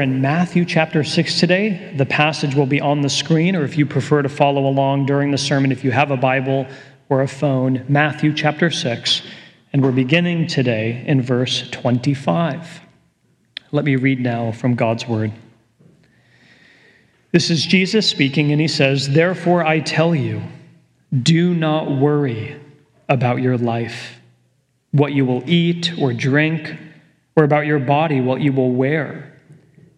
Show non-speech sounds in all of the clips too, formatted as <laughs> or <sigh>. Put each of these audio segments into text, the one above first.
We're in Matthew chapter 6 today. The passage will be on the screen, or if you prefer to follow along during the sermon, if you have a Bible or a phone, Matthew chapter 6. And we're beginning today in verse 25. Let me read now from God's word. This is Jesus speaking, and he says, Therefore I tell you, do not worry about your life, what you will eat or drink, or about your body, what you will wear.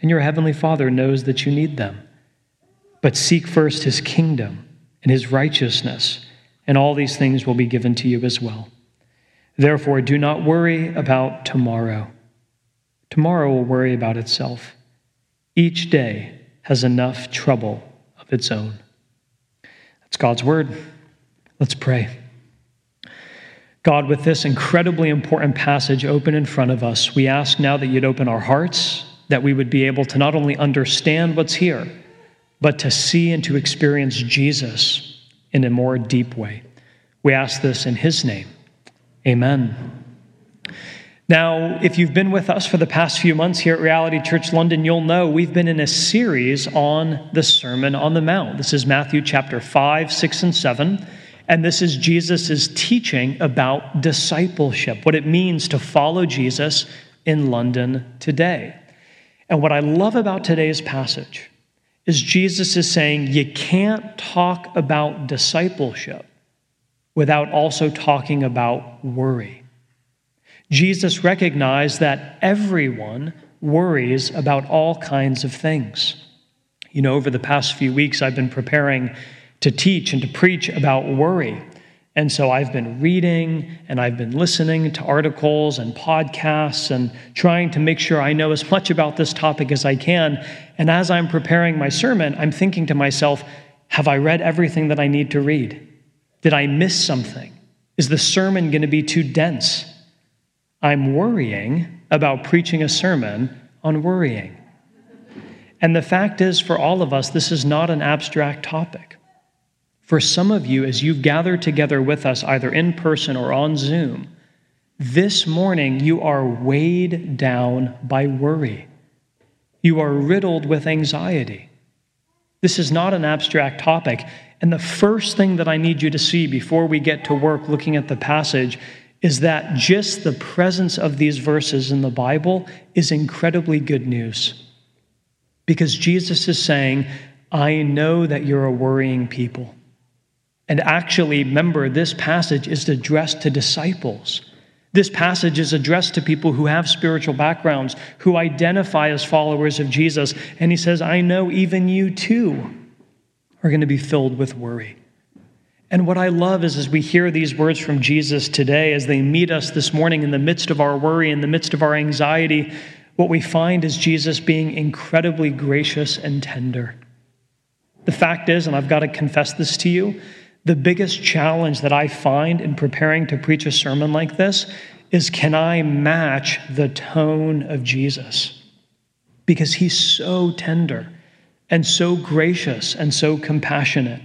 and your heavenly Father knows that you need them. But seek first his kingdom and his righteousness, and all these things will be given to you as well. Therefore, do not worry about tomorrow. Tomorrow will worry about itself. Each day has enough trouble of its own. That's God's word. Let's pray. God, with this incredibly important passage open in front of us, we ask now that you'd open our hearts, that we would be able to not only understand what's here, but to see and to experience Jesus in a more deep way. We ask this in his name. Amen. Now, if you've been with us for the past few months here at Reality Church London, you'll know we've been in a series on the Sermon on the Mount. This is Matthew chapter 5, 6, and 7. And this is Jesus' teaching about discipleship, what it means to follow Jesus in London today. And what I love about today's passage is Jesus is saying you can't talk about discipleship without also talking about worry. Jesus recognized that everyone worries about all kinds of things. You know, over the past few weeks, I've been preparing to teach and to preach about worry. And so I've been reading and I've been listening to articles and podcasts and trying to make sure I know as much about this topic as I can. And as I'm preparing my sermon, I'm thinking to myself, have I read everything that I need to read? Did I miss something? Is the sermon going to be too dense? I'm worrying about preaching a sermon on worrying. And the fact is, for all of us, this is not an abstract topic. For some of you, as you've gathered together with us, either in person or on Zoom, this morning you are weighed down by worry. You are riddled with anxiety. This is not an abstract topic. And the first thing that I need you to see before we get to work looking at the passage is that just the presence of these verses in the Bible is incredibly good news. Because Jesus is saying, I know that you're a worrying people. And actually, remember, this passage is addressed to disciples. This passage is addressed to people who have spiritual backgrounds, who identify as followers of Jesus. And he says, I know even you too are going to be filled with worry. And what I love is as we hear these words from Jesus today, as they meet us this morning in the midst of our worry, in the midst of our anxiety, what we find is Jesus being incredibly gracious and tender. The fact is, and I've got to confess this to you, the biggest challenge that I find in preparing to preach a sermon like this is can I match the tone of Jesus? Because he's so tender and so gracious and so compassionate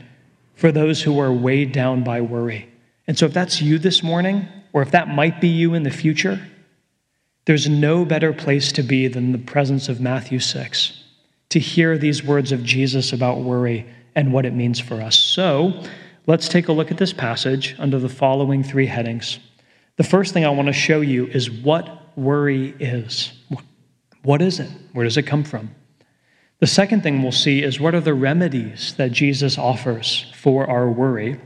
for those who are weighed down by worry. And so, if that's you this morning, or if that might be you in the future, there's no better place to be than the presence of Matthew 6 to hear these words of Jesus about worry and what it means for us. So, Let's take a look at this passage under the following three headings. The first thing I want to show you is what worry is. What is it? Where does it come from? The second thing we'll see is what are the remedies that Jesus offers for our worry.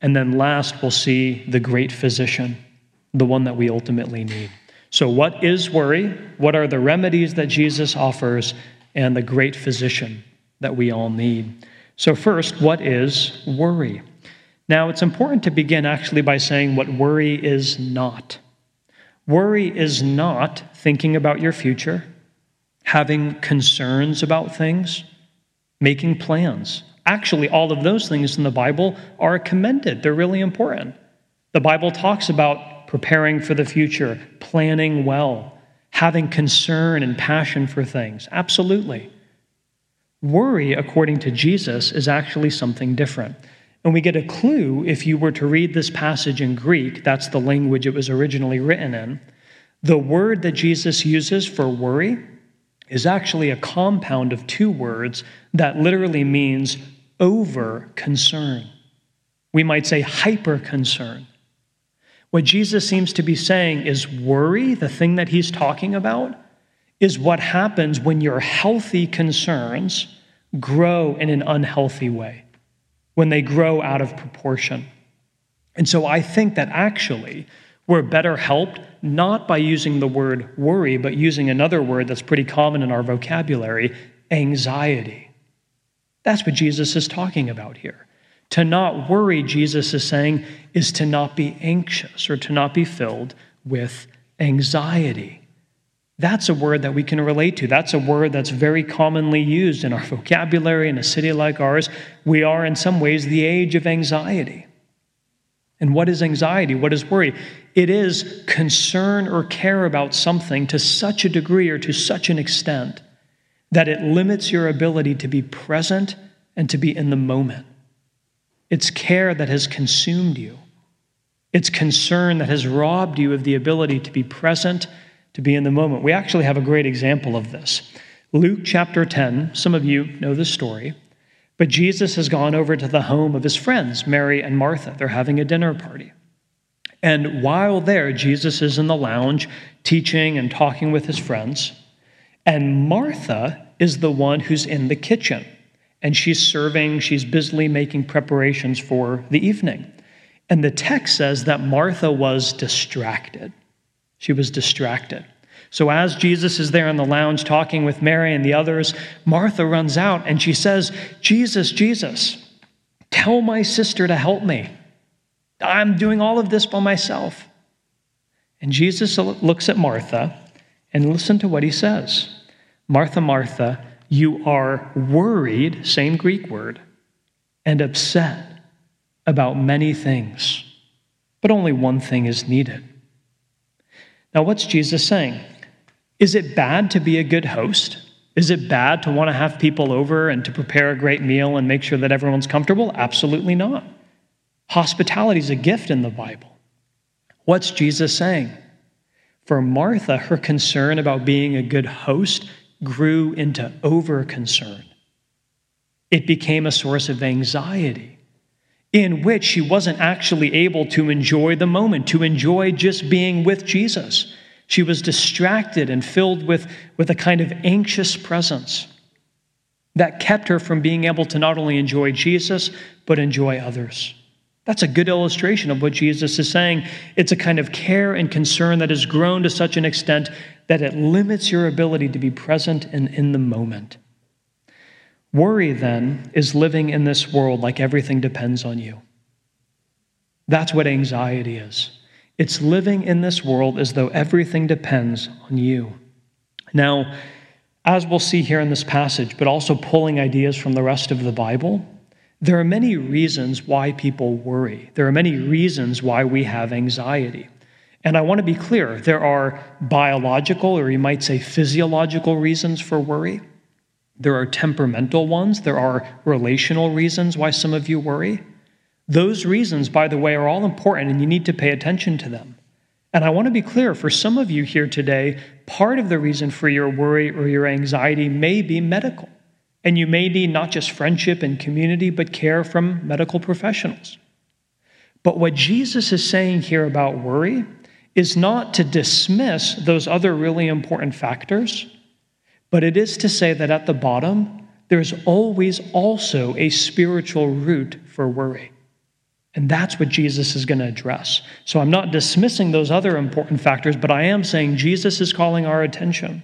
And then last, we'll see the great physician, the one that we ultimately need. So, what is worry? What are the remedies that Jesus offers? And the great physician that we all need. So, first, what is worry? Now, it's important to begin actually by saying what worry is not. Worry is not thinking about your future, having concerns about things, making plans. Actually, all of those things in the Bible are commended, they're really important. The Bible talks about preparing for the future, planning well, having concern and passion for things. Absolutely. Worry, according to Jesus, is actually something different. And we get a clue if you were to read this passage in Greek, that's the language it was originally written in. The word that Jesus uses for worry is actually a compound of two words that literally means over concern. We might say hyper concern. What Jesus seems to be saying is worry, the thing that he's talking about, is what happens when your healthy concerns grow in an unhealthy way, when they grow out of proportion. And so I think that actually we're better helped not by using the word worry, but using another word that's pretty common in our vocabulary anxiety. That's what Jesus is talking about here. To not worry, Jesus is saying, is to not be anxious or to not be filled with anxiety. That's a word that we can relate to. That's a word that's very commonly used in our vocabulary in a city like ours. We are, in some ways, the age of anxiety. And what is anxiety? What is worry? It is concern or care about something to such a degree or to such an extent that it limits your ability to be present and to be in the moment. It's care that has consumed you. It's concern that has robbed you of the ability to be present, to be in the moment. We actually have a great example of this. Luke chapter 10, some of you know the story. But Jesus has gone over to the home of his friends, Mary and Martha. They're having a dinner party. And while there, Jesus is in the lounge teaching and talking with his friends. And Martha is the one who's in the kitchen. And she's serving, she's busily making preparations for the evening. And the text says that Martha was distracted. She was distracted. So, as Jesus is there in the lounge talking with Mary and the others, Martha runs out and she says, Jesus, Jesus, tell my sister to help me. I'm doing all of this by myself. And Jesus looks at Martha and listen to what he says Martha, Martha, you are worried, same Greek word, and upset about many things, but only one thing is needed. Now, what's Jesus saying? Is it bad to be a good host? Is it bad to want to have people over and to prepare a great meal and make sure that everyone's comfortable? Absolutely not. Hospitality is a gift in the Bible. What's Jesus saying? For Martha, her concern about being a good host grew into over concern. It became a source of anxiety in which she wasn't actually able to enjoy the moment, to enjoy just being with Jesus. She was distracted and filled with, with a kind of anxious presence that kept her from being able to not only enjoy Jesus, but enjoy others. That's a good illustration of what Jesus is saying. It's a kind of care and concern that has grown to such an extent that it limits your ability to be present and in the moment. Worry, then, is living in this world like everything depends on you. That's what anxiety is. It's living in this world as though everything depends on you. Now, as we'll see here in this passage, but also pulling ideas from the rest of the Bible, there are many reasons why people worry. There are many reasons why we have anxiety. And I want to be clear there are biological, or you might say physiological reasons for worry. There are temperamental ones. There are relational reasons why some of you worry. Those reasons, by the way, are all important and you need to pay attention to them. And I want to be clear for some of you here today, part of the reason for your worry or your anxiety may be medical. And you may need not just friendship and community, but care from medical professionals. But what Jesus is saying here about worry is not to dismiss those other really important factors, but it is to say that at the bottom, there's always also a spiritual root for worry. And that's what Jesus is going to address. So I'm not dismissing those other important factors, but I am saying Jesus is calling our attention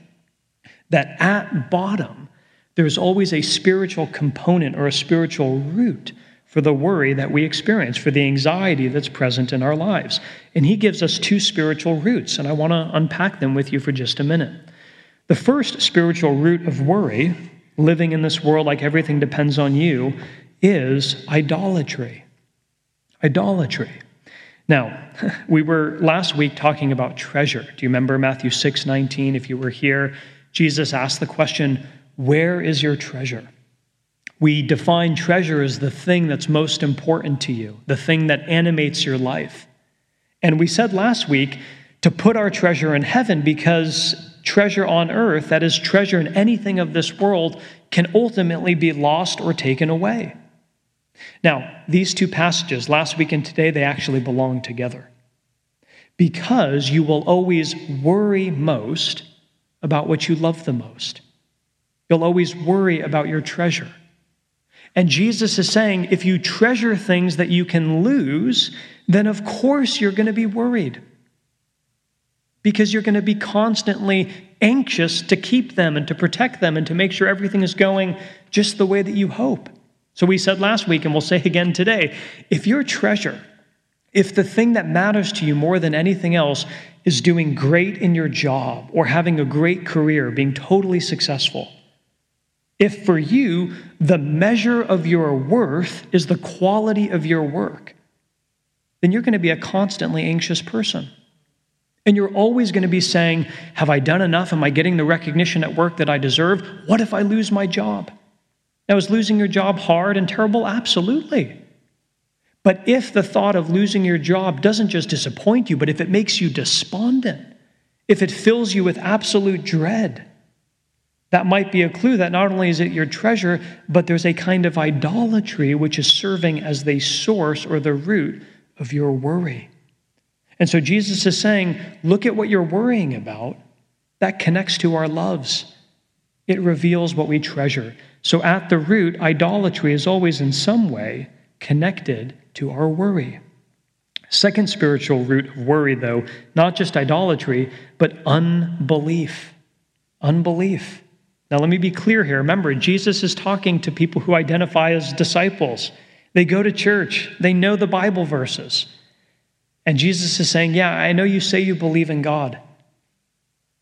that at bottom, there's always a spiritual component or a spiritual root for the worry that we experience, for the anxiety that's present in our lives. And he gives us two spiritual roots, and I want to unpack them with you for just a minute. The first spiritual root of worry, living in this world like everything depends on you, is idolatry idolatry. Now, <laughs> we were last week talking about treasure. Do you remember Matthew 6 19? If you were here, Jesus asked the question, Where is your treasure? We define treasure as the thing that's most important to you, the thing that animates your life. And we said last week to put our treasure in heaven because treasure on earth, that is, treasure in anything of this world, can ultimately be lost or taken away. Now, these two passages, last week and today, they actually belong together because you will always worry most about what you love the most. You'll always worry about your treasure. And Jesus is saying if you treasure things that you can lose, then of course you're going to be worried. Because you're going to be constantly anxious to keep them and to protect them and to make sure everything is going just the way that you hope. So we said last week, and we'll say <laughs> again today if your treasure, if the thing that matters to you more than anything else is doing great in your job or having a great career, being totally successful, if for you the measure of your worth is the quality of your work, then you're going to be a constantly anxious person. And you're always going to be saying, Have I done enough? Am I getting the recognition at work that I deserve? What if I lose my job? Now, is losing your job hard and terrible? Absolutely. But if the thought of losing your job doesn't just disappoint you, but if it makes you despondent, if it fills you with absolute dread, that might be a clue that not only is it your treasure, but there's a kind of idolatry which is serving as the source or the root of your worry. And so Jesus is saying, look at what you're worrying about. That connects to our loves, it reveals what we treasure. So, at the root, idolatry is always in some way connected to our worry. Second spiritual root of worry, though, not just idolatry, but unbelief. Unbelief. Now, let me be clear here. Remember, Jesus is talking to people who identify as disciples. They go to church, they know the Bible verses. And Jesus is saying, Yeah, I know you say you believe in God,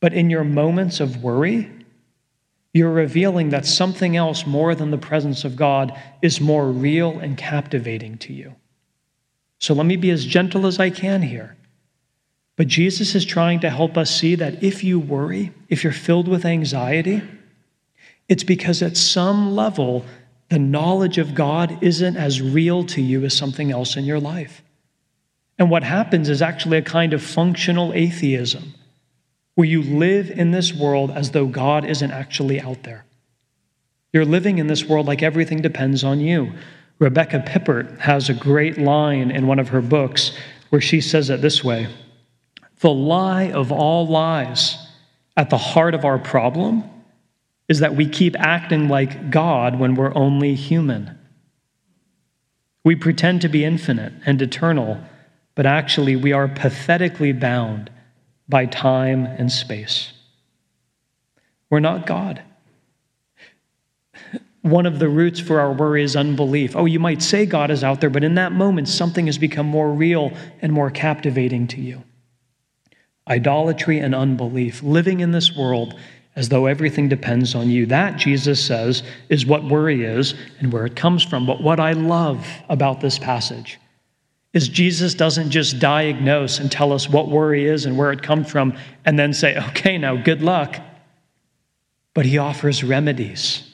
but in your moments of worry, you're revealing that something else more than the presence of God is more real and captivating to you. So let me be as gentle as I can here. But Jesus is trying to help us see that if you worry, if you're filled with anxiety, it's because at some level, the knowledge of God isn't as real to you as something else in your life. And what happens is actually a kind of functional atheism where you live in this world as though God isn't actually out there. You're living in this world like everything depends on you. Rebecca Pippert has a great line in one of her books where she says it this way The lie of all lies at the heart of our problem is that we keep acting like God when we're only human. We pretend to be infinite and eternal, but actually we are pathetically bound by time and space. We're not God. One of the roots for our worry is unbelief. Oh, you might say God is out there, but in that moment, something has become more real and more captivating to you. Idolatry and unbelief, living in this world as though everything depends on you. That, Jesus says, is what worry is and where it comes from. But what I love about this passage is Jesus doesn't just diagnose and tell us what worry is and where it comes from and then say, okay, now good luck. But he offers remedies.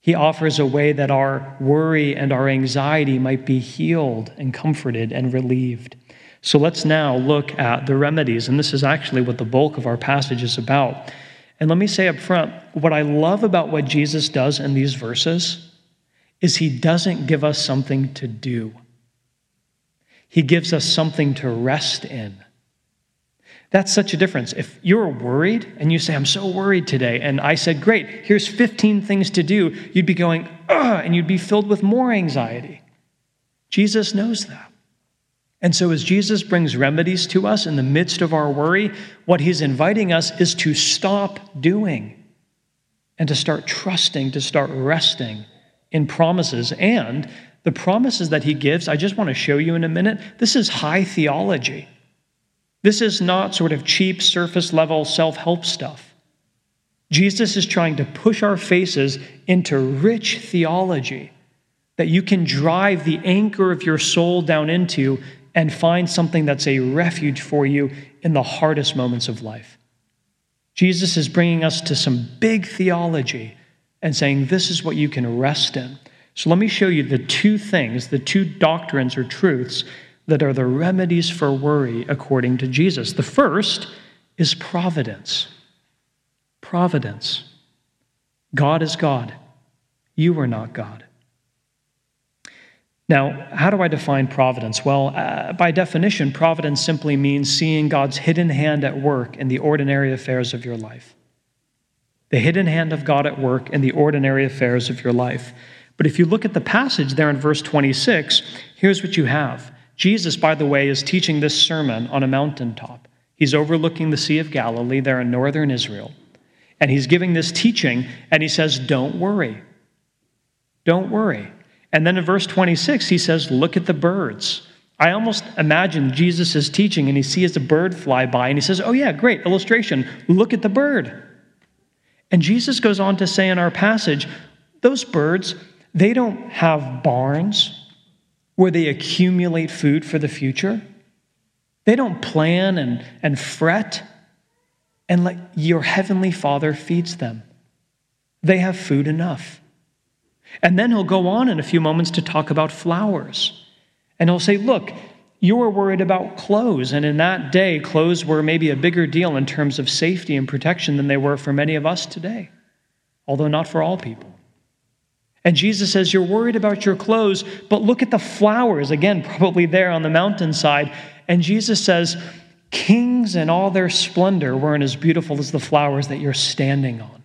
He offers a way that our worry and our anxiety might be healed and comforted and relieved. So let's now look at the remedies. And this is actually what the bulk of our passage is about. And let me say up front what I love about what Jesus does in these verses is he doesn't give us something to do. He gives us something to rest in. That's such a difference. If you're worried and you say, I'm so worried today, and I said, Great, here's 15 things to do, you'd be going, Ugh, and you'd be filled with more anxiety. Jesus knows that. And so, as Jesus brings remedies to us in the midst of our worry, what he's inviting us is to stop doing and to start trusting, to start resting in promises. And the promises that he gives, I just want to show you in a minute. This is high theology. This is not sort of cheap, surface level self help stuff. Jesus is trying to push our faces into rich theology that you can drive the anchor of your soul down into and find something that's a refuge for you in the hardest moments of life. Jesus is bringing us to some big theology and saying, This is what you can rest in. So let me show you the two things, the two doctrines or truths that are the remedies for worry according to Jesus. The first is providence. Providence. God is God. You are not God. Now, how do I define providence? Well, uh, by definition, providence simply means seeing God's hidden hand at work in the ordinary affairs of your life. The hidden hand of God at work in the ordinary affairs of your life. But if you look at the passage there in verse 26, here's what you have. Jesus, by the way, is teaching this sermon on a mountaintop. He's overlooking the Sea of Galilee there in northern Israel. And he's giving this teaching, and he says, Don't worry. Don't worry. And then in verse 26, he says, Look at the birds. I almost imagine Jesus is teaching and he sees a bird fly by and he says, Oh, yeah, great illustration. Look at the bird. And Jesus goes on to say in our passage, Those birds, they don't have barns where they accumulate food for the future. They don't plan and, and fret and let your heavenly Father feeds them. They have food enough. And then he'll go on in a few moments to talk about flowers. And he'll say, Look, you were worried about clothes. And in that day, clothes were maybe a bigger deal in terms of safety and protection than they were for many of us today, although not for all people. And Jesus says, You're worried about your clothes, but look at the flowers, again, probably there on the mountainside. And Jesus says, Kings in all their splendor weren't as beautiful as the flowers that you're standing on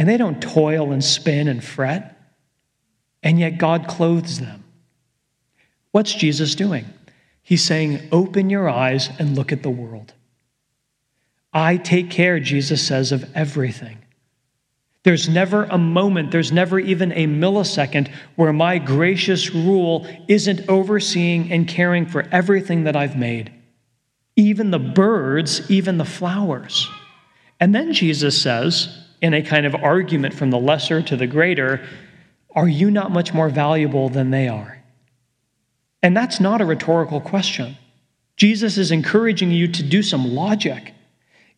and they don't toil and spin and fret, and yet God clothes them. What's Jesus doing? He's saying, Open your eyes and look at the world. I take care, Jesus says, of everything. There's never a moment, there's never even a millisecond where my gracious rule isn't overseeing and caring for everything that I've made, even the birds, even the flowers. And then Jesus says, in a kind of argument from the lesser to the greater, are you not much more valuable than they are? And that's not a rhetorical question. Jesus is encouraging you to do some logic.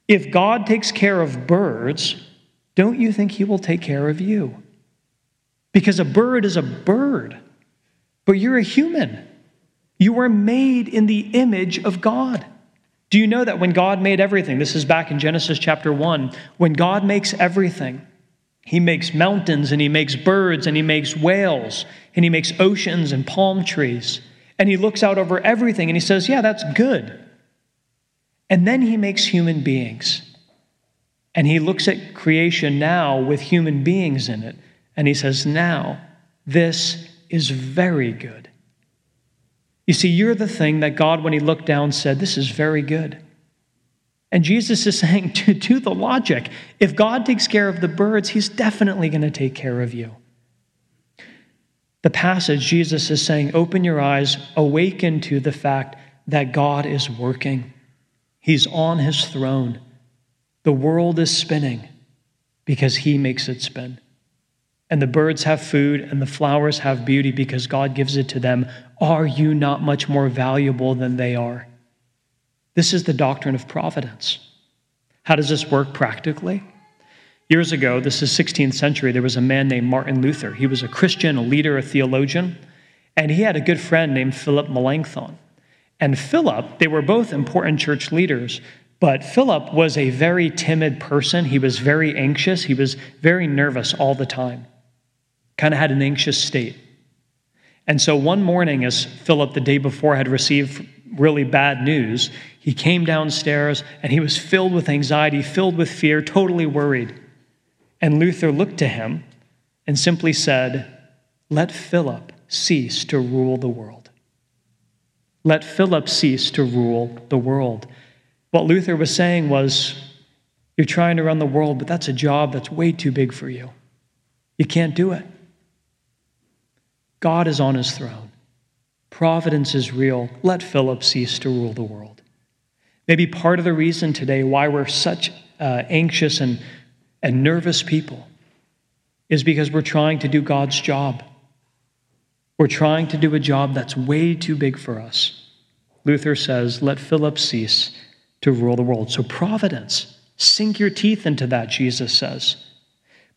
If God takes care of birds, don't you think He will take care of you? Because a bird is a bird, but you're a human. You were made in the image of God. Do you know that when God made everything, this is back in Genesis chapter 1, when God makes everything, he makes mountains and he makes birds and he makes whales and he makes oceans and palm trees. And he looks out over everything and he says, Yeah, that's good. And then he makes human beings. And he looks at creation now with human beings in it. And he says, Now, this is very good. You see, you're the thing that God, when He looked down, said, This is very good. And Jesus is <laughs> saying, to, to the logic, if God takes care of the birds, He's definitely going to take care of you. The passage, Jesus is saying, Open your eyes, awaken to the fact that God is working. He's on His throne. The world is spinning because He makes it spin and the birds have food and the flowers have beauty because God gives it to them, are you not much more valuable than they are? This is the doctrine of providence. How does this work practically? Years ago, this is 16th century, there was a man named Martin Luther. He was a Christian, a leader, a theologian, and he had a good friend named Philip Melanchthon. And Philip, they were both important church leaders, but Philip was a very timid person. He was very anxious. He was very nervous all the time kind of had an anxious state. And so one morning, as Philip the day before had received really bad news, he came downstairs and he was filled with anxiety, filled with fear, totally worried. And Luther looked to him and simply said, Let Philip cease to rule the world. Let Philip cease to rule the world. What Luther was saying was, You're trying to run the world, but that's a job that's way too big for you. You can't do it. God is on his throne. Providence is real. Let Philip cease to rule the world. Maybe part of the reason today why we're such uh, anxious and, and nervous people is because we're trying to do God's job. We're trying to do a job that's way too big for us. Luther says, let Philip cease to rule the world. So, providence, sink your teeth into that, Jesus says.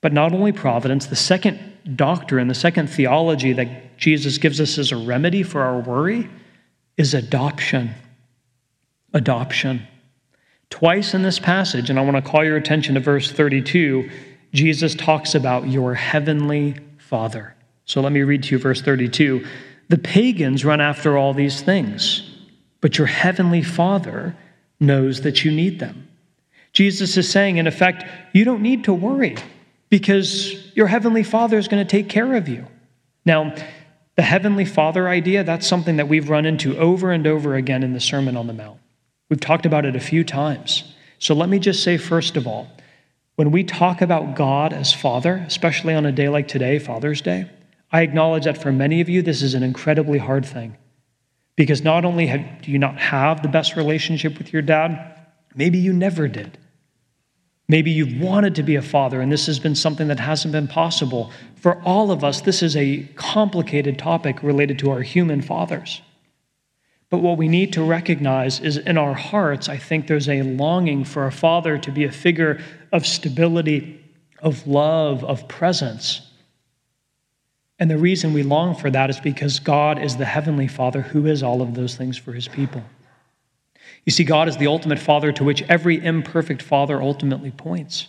But not only providence, the second doctrine, the second theology that Jesus gives us as a remedy for our worry is adoption. Adoption. Twice in this passage, and I want to call your attention to verse 32, Jesus talks about your heavenly Father. So let me read to you verse 32. The pagans run after all these things, but your heavenly Father knows that you need them. Jesus is saying, in effect, you don't need to worry because your Heavenly Father is going to take care of you. Now, the Heavenly Father idea, that's something that we've run into over and over again in the Sermon on the Mount. We've talked about it a few times. So let me just say, first of all, when we talk about God as Father, especially on a day like today, Father's Day, I acknowledge that for many of you, this is an incredibly hard thing. Because not only have, do you not have the best relationship with your dad, maybe you never did. Maybe you've wanted to be a father, and this has been something that hasn't been possible. For all of us, this is a complicated topic related to our human fathers. But what we need to recognize is in our hearts, I think there's a longing for a father to be a figure of stability, of love, of presence. And the reason we long for that is because God is the heavenly Father who is all of those things for his people. You see, God is the ultimate Father to which every imperfect Father ultimately points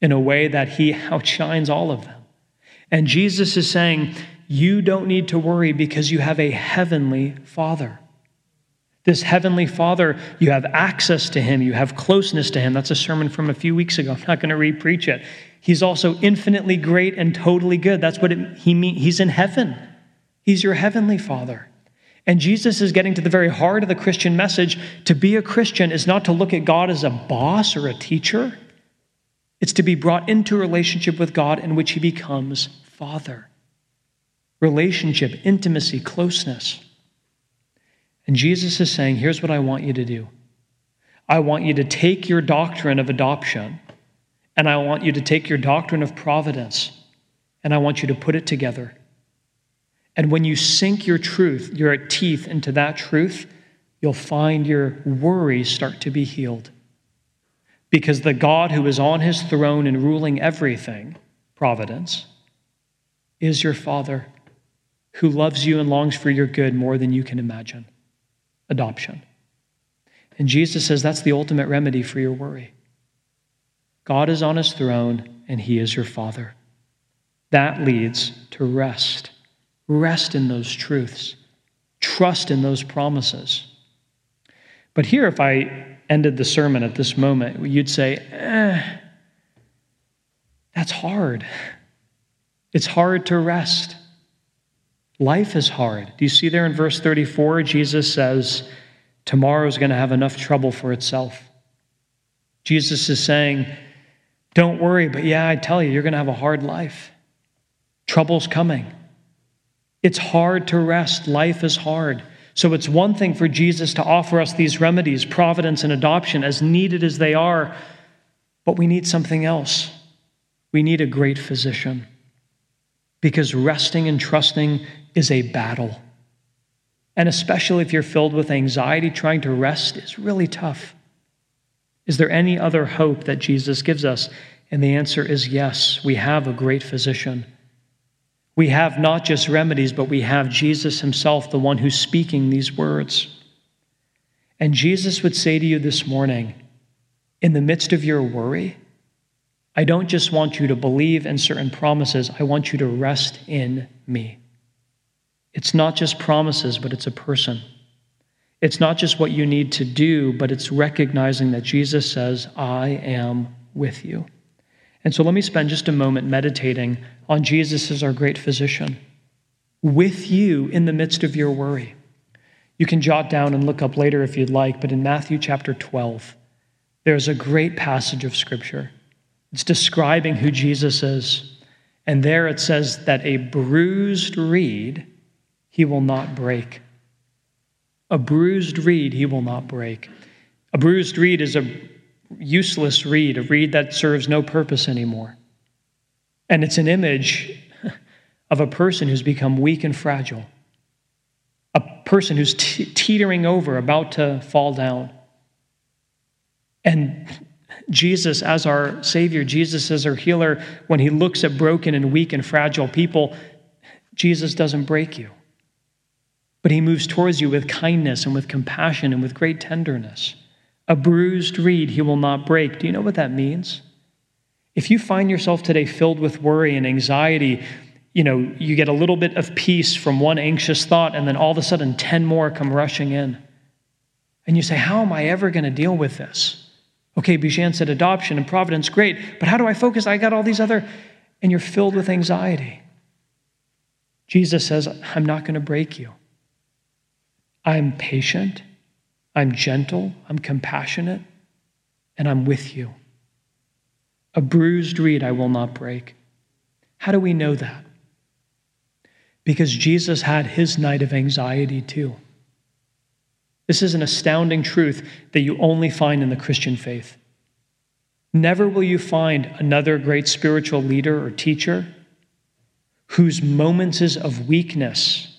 in a way that he <laughs> outshines all of them. And Jesus is saying, You don't need to worry because you have a heavenly Father. This heavenly Father, you have access to him, you have closeness to him. That's a sermon from a few weeks ago. I'm not going to repreach it. He's also infinitely great and totally good. That's what it, he means. He's in heaven. He's your heavenly Father. And Jesus is getting to the very heart of the Christian message. To be a Christian is not to look at God as a boss or a teacher, it's to be brought into a relationship with God in which he becomes Father. Relationship, intimacy, closeness. And Jesus is saying, Here's what I want you to do I want you to take your doctrine of adoption, and I want you to take your doctrine of providence, and I want you to put it together and when you sink your truth, your teeth into that truth, you'll find your worries start to be healed. Because the God who is on his throne and ruling everything, providence, is your Father who loves you and longs for your good more than you can imagine. Adoption. And Jesus says that's the ultimate remedy for your worry. God is on his throne and he is your Father. That leads to rest Rest in those truths, trust in those promises. But here, if I ended the sermon at this moment, you'd say, eh, that's hard. It's hard to rest. Life is hard. Do you see there in verse 34? Jesus says, Tomorrow is going to have enough trouble for itself. Jesus is saying, Don't worry, but yeah, I tell you, you're going to have a hard life. Trouble's coming. It's hard to rest. Life is hard. So it's one thing for Jesus to offer us these remedies, providence and adoption, as needed as they are, but we need something else. We need a great physician. Because resting and trusting is a battle. And especially if you're filled with anxiety, trying to rest is really tough. Is there any other hope that Jesus gives us? And the answer is yes, we have a great physician. We have not just remedies, but we have Jesus himself, the one who's speaking these words. And Jesus would say to you this morning, in the midst of your worry, I don't just want you to believe in certain promises, I want you to rest in me. It's not just promises, but it's a person. It's not just what you need to do, but it's recognizing that Jesus says, I am with you. And so let me spend just a moment meditating on Jesus as our great physician. with you in the midst of your worry. You can jot down and look up later if you'd like, but in Matthew chapter 12, there's a great passage of Scripture. It's describing who Jesus is. And there it says that a bruised reed he will not break. A bruised reed he will not break. A bruised reed is a useless reed, a reed that serves no purpose anymore. And it's an image <laughs> of a person who's become weak and fragile, a person who's t- teetering over, about to fall down. And Jesus, as our Savior, Jesus, as our healer, when He looks at broken and weak and fragile people, Jesus doesn't break you. But He moves towards you with kindness and with compassion and with great tenderness. A bruised reed He will not break. Do you know what that means? If you find yourself today filled with worry and anxiety, you know, you get a little bit of peace from one anxious thought, and then all of a sudden 10 more come rushing in. And you say, How am I ever going to deal with this? Okay, Bijan said adoption and providence, great, but how do I focus? I got all these other, and you're filled with anxiety. Jesus says, I'm not going to break you. I'm patient, I'm gentle, I'm compassionate, and I'm with you. A bruised reed I will not break. How do we know that? Because Jesus had his night of anxiety too. This is an astounding truth that you only find in the Christian faith. Never will you find another great spiritual leader or teacher whose moments of weakness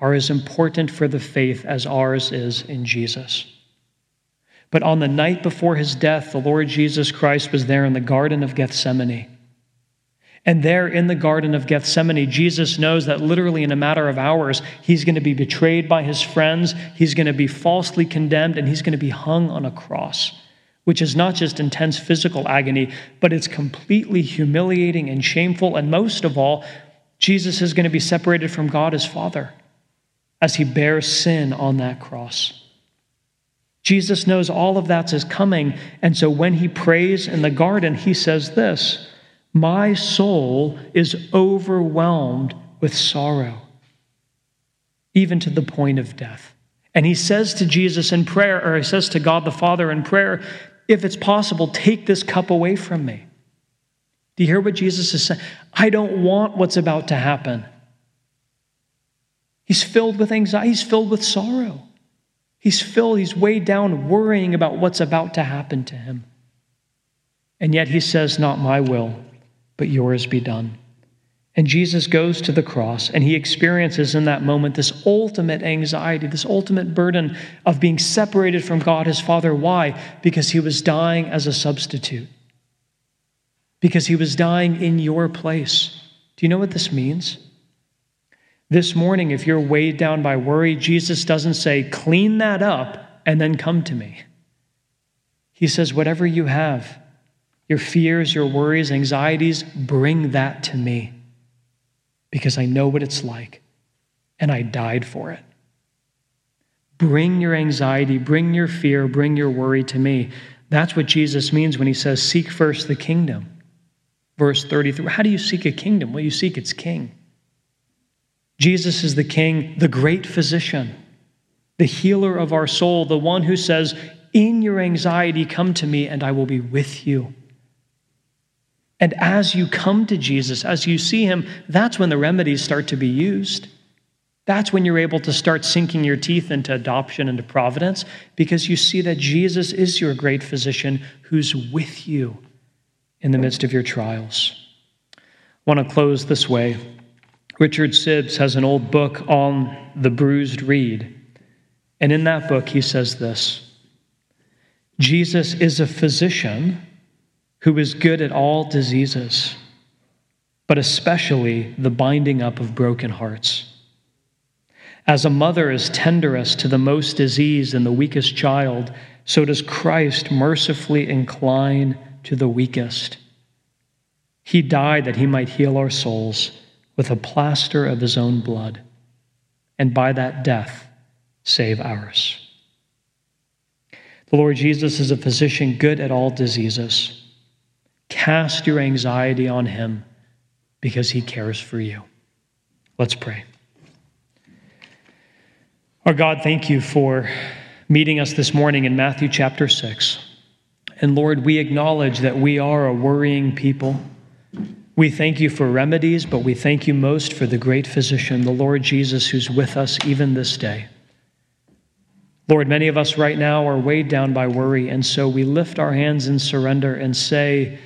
are as important for the faith as ours is in Jesus. But on the night before his death, the Lord Jesus Christ was there in the Garden of Gethsemane. And there in the Garden of Gethsemane, Jesus knows that literally in a matter of hours, he's going to be betrayed by his friends, he's going to be falsely condemned, and he's going to be hung on a cross, which is not just intense physical agony, but it's completely humiliating and shameful. And most of all, Jesus is going to be separated from God his Father as he bears sin on that cross. Jesus knows all of that is coming. And so when he prays in the garden, he says this. My soul is overwhelmed with sorrow, even to the point of death. And he says to Jesus in prayer, or he says to God the Father in prayer, if it's possible, take this cup away from me. Do you hear what Jesus is saying? I don't want what's about to happen. He's filled with anxiety, he's filled with sorrow. He's filled, he's weighed down, worrying about what's about to happen to him. And yet he says, Not my will, but yours be done. And Jesus goes to the cross and he experiences in that moment this ultimate anxiety, this ultimate burden of being separated from God his Father. Why? Because he was dying as a substitute, because he was dying in your place. Do you know what this means? This morning, if you're weighed down by worry, Jesus doesn't say, clean that up and then come to me. He says, whatever you have, your fears, your worries, anxieties, bring that to me because I know what it's like and I died for it. Bring your anxiety, bring your fear, bring your worry to me. That's what Jesus means when he says, Seek first the kingdom. Verse 33. How do you seek a kingdom? Well, you seek its king. Jesus is the king, the great physician, the healer of our soul, the one who says, In your anxiety, come to me and I will be with you. And as you come to Jesus, as you see him, that's when the remedies start to be used. That's when you're able to start sinking your teeth into adoption, into providence, because you see that Jesus is your great physician who's with you in the midst of your trials. I want to close this way. Richard Sibbes has an old book on the bruised reed. And in that book, he says this Jesus is a physician who is good at all diseases, but especially the binding up of broken hearts. As a mother is tenderest to the most diseased and the weakest child, so does Christ mercifully incline to the weakest. He died that he might heal our souls with a plaster of his own blood, and by that death, save ours. The Lord Jesus is a physician good at all diseases. Cast your anxiety on him because he cares for you. Let's pray. Our God, thank you for meeting us this morning in Matthew chapter 6. And Lord, we acknowledge that we are a worrying people. We thank you for remedies, but we thank you most for the great physician, the Lord Jesus, who's with us even this day. Lord, many of us right now are weighed down by worry, and so we lift our hands in surrender and say,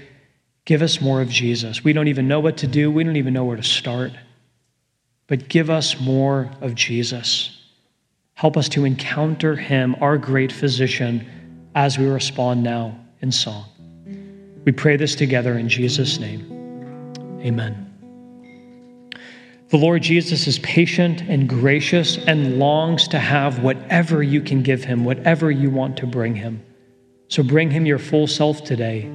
Give us more of Jesus. We don't even know what to do, we don't even know where to start. But give us more of Jesus. Help us to encounter him, our great physician, as we respond now in song. We pray this together in Jesus' name. Amen. The Lord Jesus is patient and gracious and longs to have whatever you can give him, whatever you want to bring him. So bring him your full self today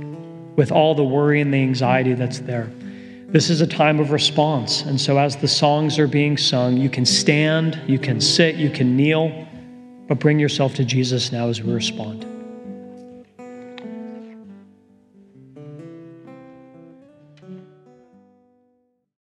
with all the worry and the anxiety that's there. This is a time of response. And so, as the songs are being sung, you can stand, you can sit, you can kneel, but bring yourself to Jesus now as we respond.